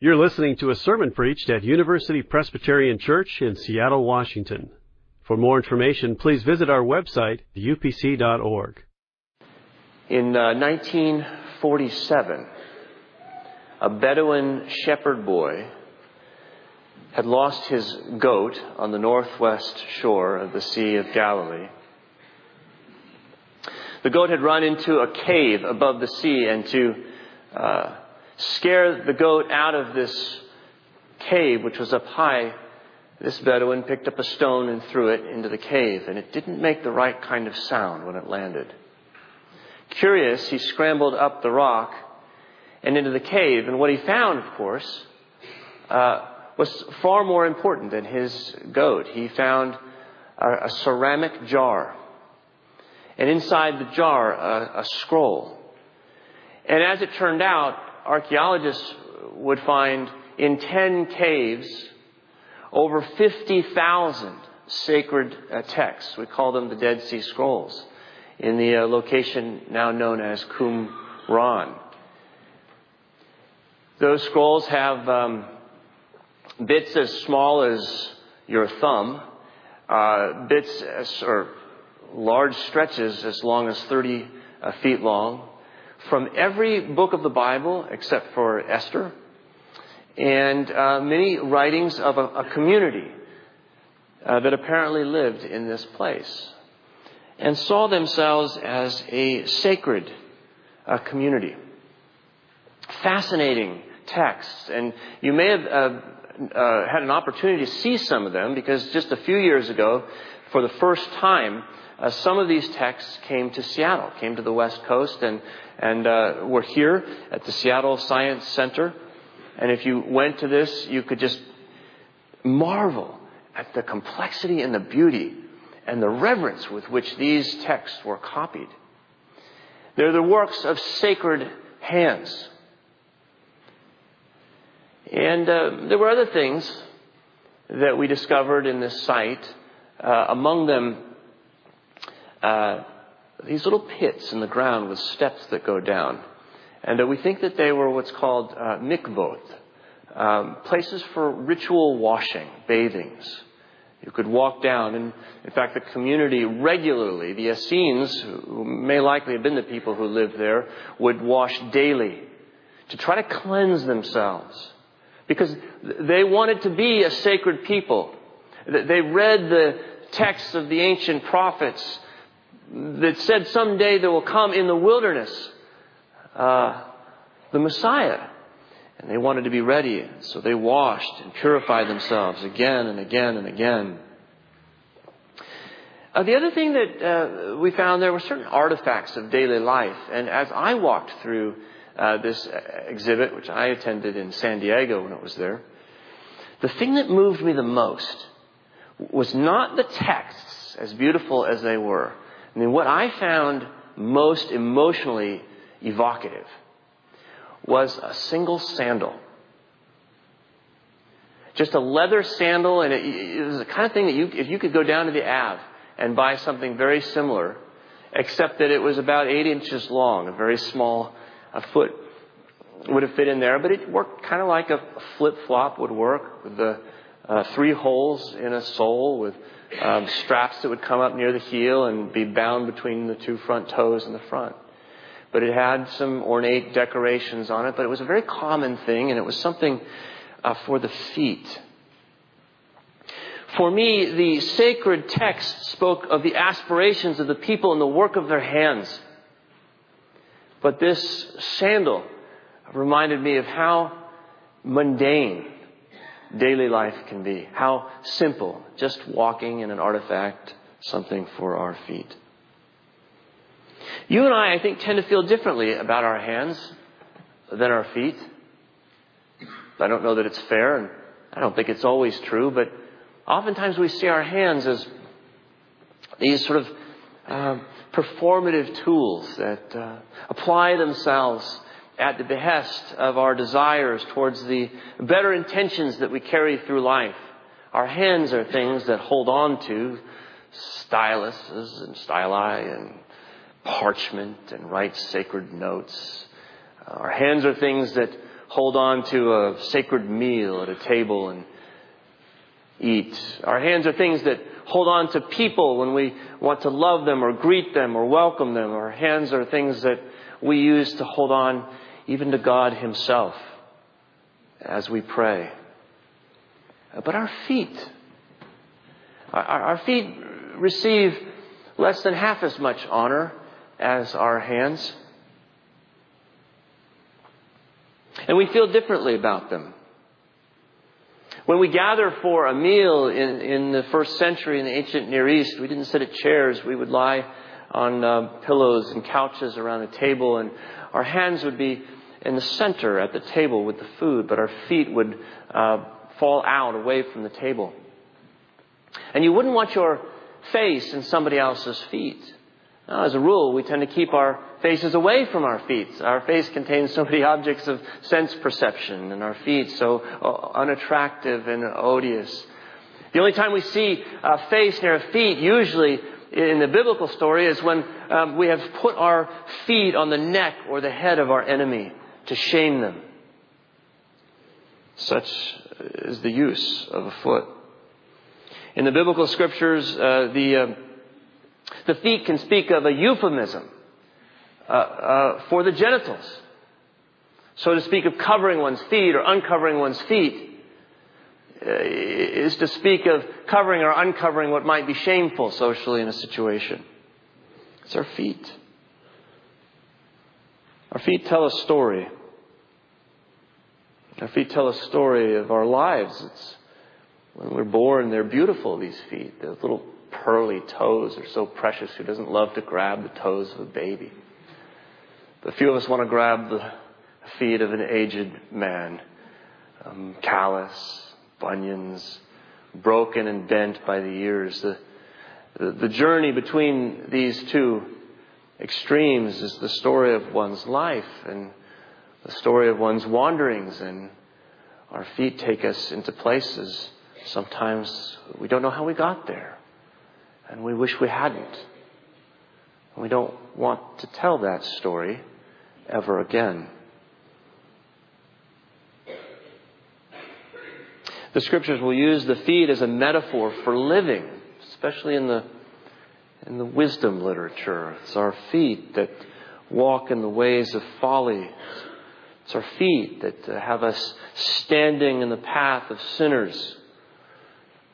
You're listening to a sermon preached at University Presbyterian Church in Seattle, Washington. For more information, please visit our website, upc.org. In uh, 1947, a Bedouin shepherd boy had lost his goat on the northwest shore of the Sea of Galilee. The goat had run into a cave above the sea, and to uh, scare the goat out of this cave, which was up high, this Bedouin picked up a stone and threw it into the cave, and it didn't make the right kind of sound when it landed. Curious, he scrambled up the rock and into the cave, and what he found, of course, uh, was far more important than his goat. He found a, a ceramic jar, and inside the jar, a, a scroll. And as it turned out, archaeologists would find in 10 caves over 50,000 sacred uh, texts. We call them the Dead Sea Scrolls in the uh, location now known as Qumran. Those scrolls have um, bits as small as your thumb, uh, bits as, or large stretches as long as 30 uh, feet long, from every book of the Bible except for Esther, and uh, many writings of a, a community uh, that apparently lived in this place and saw themselves as a sacred uh, community. Fascinating texts, and you may have uh, uh, had an opportunity to see some of them because just a few years ago, for the first time, uh, some of these texts came to Seattle, came to the West Coast, and and uh, we're here at the Seattle Science Center. And if you went to this, you could just marvel at the complexity and the beauty and the reverence with which these texts were copied. They're the works of sacred hands. And uh, there were other things that we discovered in this site. Uh, among them, uh, these little pits in the ground with steps that go down. And uh, we think that they were what's called uh, mikvot, um, places for ritual washing, bathings. You could walk down, and in fact, the community regularly, the Essenes, who may likely have been the people who lived there, would wash daily to try to cleanse themselves. Because they wanted to be a sacred people. They read the texts of the ancient prophets that said someday there will come in the wilderness uh, the Messiah. And they wanted to be ready, so they washed and purified themselves again and again and again. Uh, the other thing that uh, we found there were certain artifacts of daily life. And as I walked through uh, this exhibit, which I attended in San Diego when it was there, the thing that moved me the most was not the texts, as beautiful as they were, I mean, what I found most emotionally evocative was a single sandal. Just a leather sandal, and it, it was the kind of thing that you, if you could go down to the Ave and buy something very similar, except that it was about eight inches long, a very small a foot would have fit in there, but it worked kind of like a flip flop would work with the uh, three holes in a sole with um, straps that would come up near the heel and be bound between the two front toes in the front. But it had some ornate decorations on it, but it was a very common thing, and it was something uh, for the feet. For me, the sacred text spoke of the aspirations of the people and the work of their hands. But this sandal reminded me of how mundane daily life can be. How simple, just walking in an artifact, something for our feet. You and I, I think, tend to feel differently about our hands than our feet. I don't know that it's fair, and I don't think it's always true, but oftentimes we see our hands as these sort of uh, performative tools that uh, apply themselves at the behest of our desires towards the better intentions that we carry through life. Our hands are things that hold on to styluses and styli and parchment and write sacred notes. Uh, our hands are things that hold on to a sacred meal at a table and eat. Our hands are things that hold on to people when we want to love them or greet them or welcome them. Our hands are things that we use to hold on even to God Himself as we pray. But our feet, our feet receive less than half as much honor as our hands. And we feel differently about them. When we gather for a meal in, in the first century in the ancient Near East, we didn't sit at chairs. We would lie on uh, pillows and couches around a table, and our hands would be in the center at the table with the food, but our feet would uh, fall out away from the table. And you wouldn't want your face in somebody else's feet. Now, as a rule, we tend to keep our faces away from our feet. Our face contains so many objects of sense perception, and our feet so uh, unattractive and odious. The only time we see a face near a feet, usually in the biblical story, is when um, we have put our feet on the neck or the head of our enemy to shame them. Such is the use of a foot. In the biblical scriptures, uh, the, uh, the feet can speak of a euphemism uh, uh, for the genitals. So to speak of covering one's feet or uncovering one's feet uh, is to speak of covering or uncovering what might be shameful socially in a situation. It's our feet. Our feet tell a story. Our feet tell a story of our lives. It's when we're born, they're beautiful, these feet. Those little pearly toes are so precious. Who doesn't love to grab the toes of a baby? But few of us want to grab the feet of an aged man, um, callous, bunions, broken and bent by the years. The, the, the journey between these two extremes is the story of one's life and the story of one's wanderings, and our feet take us into places sometimes we don't know how we got there, and we wish we hadn't. We don't want to tell that story ever again. The scriptures will use the feet as a metaphor for living, especially in the in the wisdom literature. It's our feet that walk in the ways of folly. It's our feet that uh, have us standing in the path of sinners.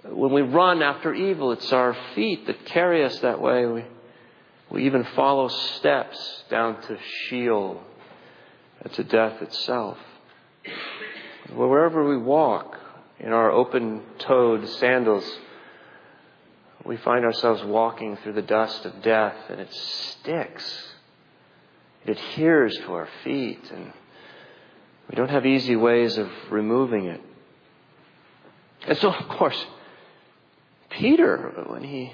When we run after evil, it's our feet that carry us that way. We, we even follow steps down to Sheol, to death itself. Wherever we walk in our open toed sandals, we find ourselves walking through the dust of death, and it sticks. It adheres to our feet, and we don't have easy ways of removing it. And so, of course, Peter, when he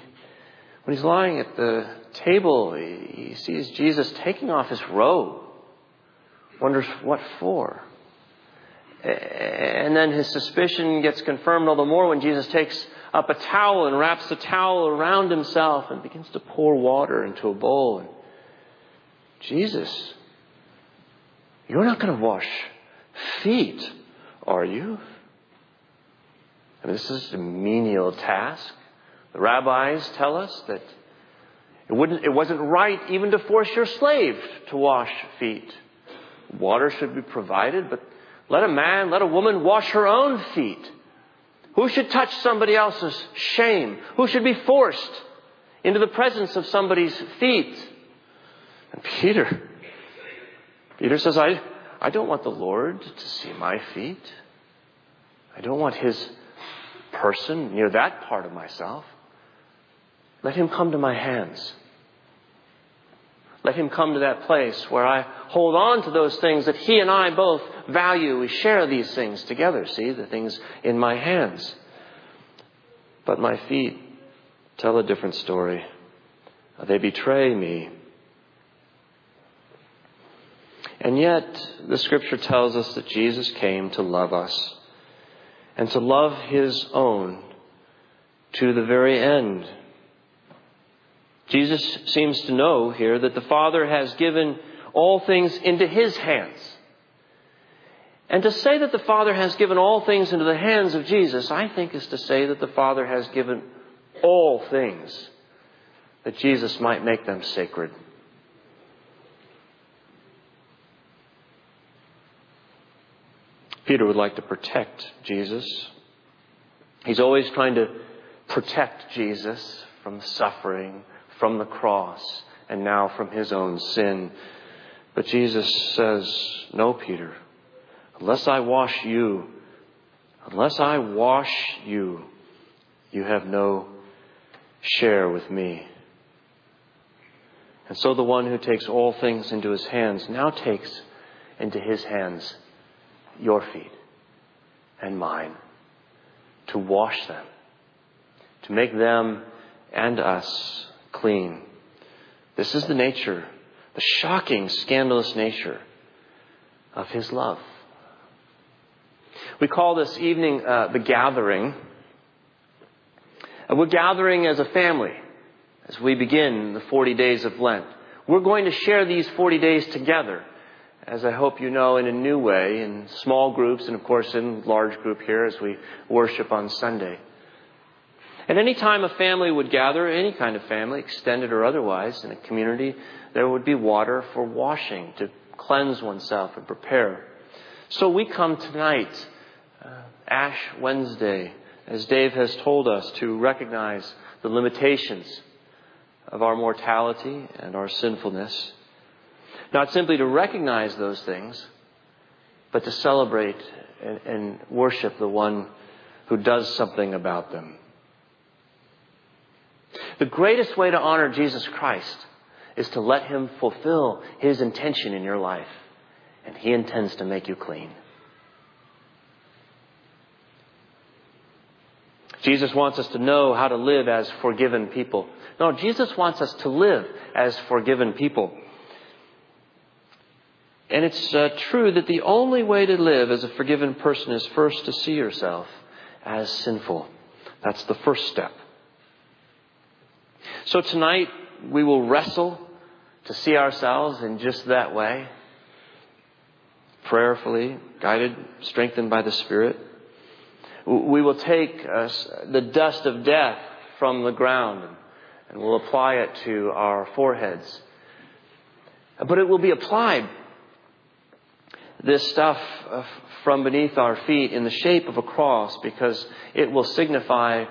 when he's lying at the table, he, sees Jesus taking off his robe. Wonders what for. And then his suspicion gets confirmed all the more when Jesus takes up a towel and wraps the towel around himself and begins to pour water into a bowl. And Jesus, you're not going to wash feet, are you? And this is a menial task. The rabbis tell us that it, wouldn't, it wasn't right even to force your slave to wash feet. Water should be provided, but let a man, let a woman wash her own feet. Who should touch somebody else's shame? Who should be forced into the presence of somebody's feet? And Peter, Peter says, I, I don't want the Lord to see my feet. I don't want his person near that part of myself. Let him come to my hands. Let him come to that place where I hold on to those things that he and I both value. We share these things together, see, the things in my hands. But my feet tell a different story. They betray me. And yet, the scripture tells us that Jesus came to love us and to love his own to the very end. Jesus seems to know here that the Father has given all things into his hands. And to say that the Father has given all things into the hands of Jesus, I think is to say that the Father has given all things that Jesus might make them sacred. Peter would like to protect Jesus. He's always trying to protect Jesus from suffering, from the cross, and now from his own sin. But Jesus says, No, Peter, unless I wash you, unless I wash you, you have no share with me. And so the one who takes all things into his hands now takes into his hands your feet and mine to wash them, to make them and us clean. This is the nature, the shocking, scandalous nature of his love. We call this evening uh, the gathering. And we're gathering as a family as we begin the 40 days of Lent. We're going to share these 40 days together as I hope you know, in a new way, in small groups, and of course in large group here as we worship on Sunday. At any time a family would gather, any kind of family, extended or otherwise, in a community, there would be water for washing, to cleanse oneself and prepare. So we come tonight, uh, Ash Wednesday, as Dave has told us, to recognize the limitations of our mortality and our sinfulness not simply to recognize those things, but to celebrate and, and worship the one who does something about them. The greatest way to honor Jesus Christ is to let Him fulfill His intention in your life. And He intends to make you clean. Jesus wants us to know how to live as forgiven people. No, Jesus wants us to live as forgiven people. And it's uh, true that the only way to live as a forgiven person is first to see yourself as sinful. That's the first step. So tonight we will wrestle to see ourselves in just that way, prayerfully, guided, strengthened by the Spirit. We will take uh, the dust of death from the ground and we'll apply it to our foreheads. But it will be applied this stuff uh, from beneath our feet in the shape of a cross because it will signify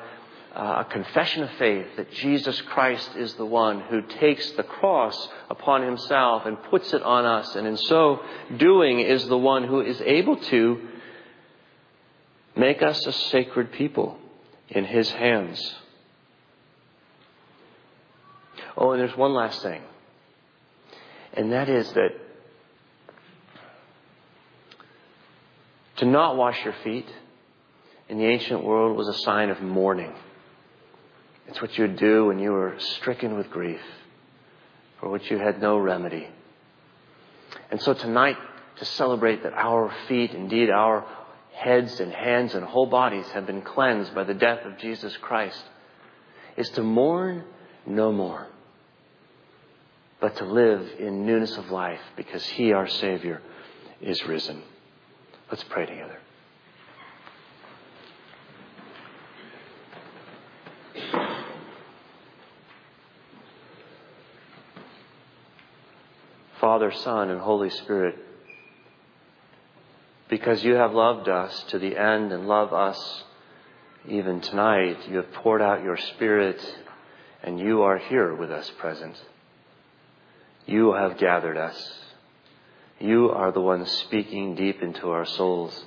uh, a confession of faith that Jesus Christ is the one who takes the cross upon himself and puts it on us, and in so doing is the one who is able to make us a sacred people in his hands. Oh, and there's one last thing, and that is that To not wash your feet in the ancient world was a sign of mourning. It's what you would do when you were stricken with grief, for which you had no remedy. And so tonight, to celebrate that our feet, indeed our heads and hands and whole bodies have been cleansed by the death of Jesus Christ, is to mourn no more, but to live in newness of life because He, our Savior, is risen. Let's pray together. Father, Son, and Holy Spirit, because you have loved us to the end and love us even tonight, you have poured out your Spirit and you are here with us present. You have gathered us. You are the one speaking deep into our souls.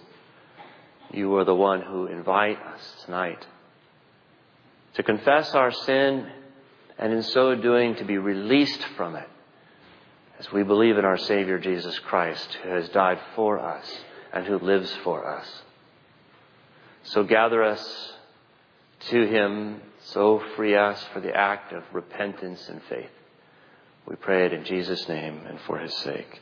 You are the one who invite us tonight to confess our sin and in so doing to be released from it as we believe in our Savior Jesus Christ who has died for us and who lives for us. So gather us to Him, so free us for the act of repentance and faith. We pray it in Jesus' name and for His sake.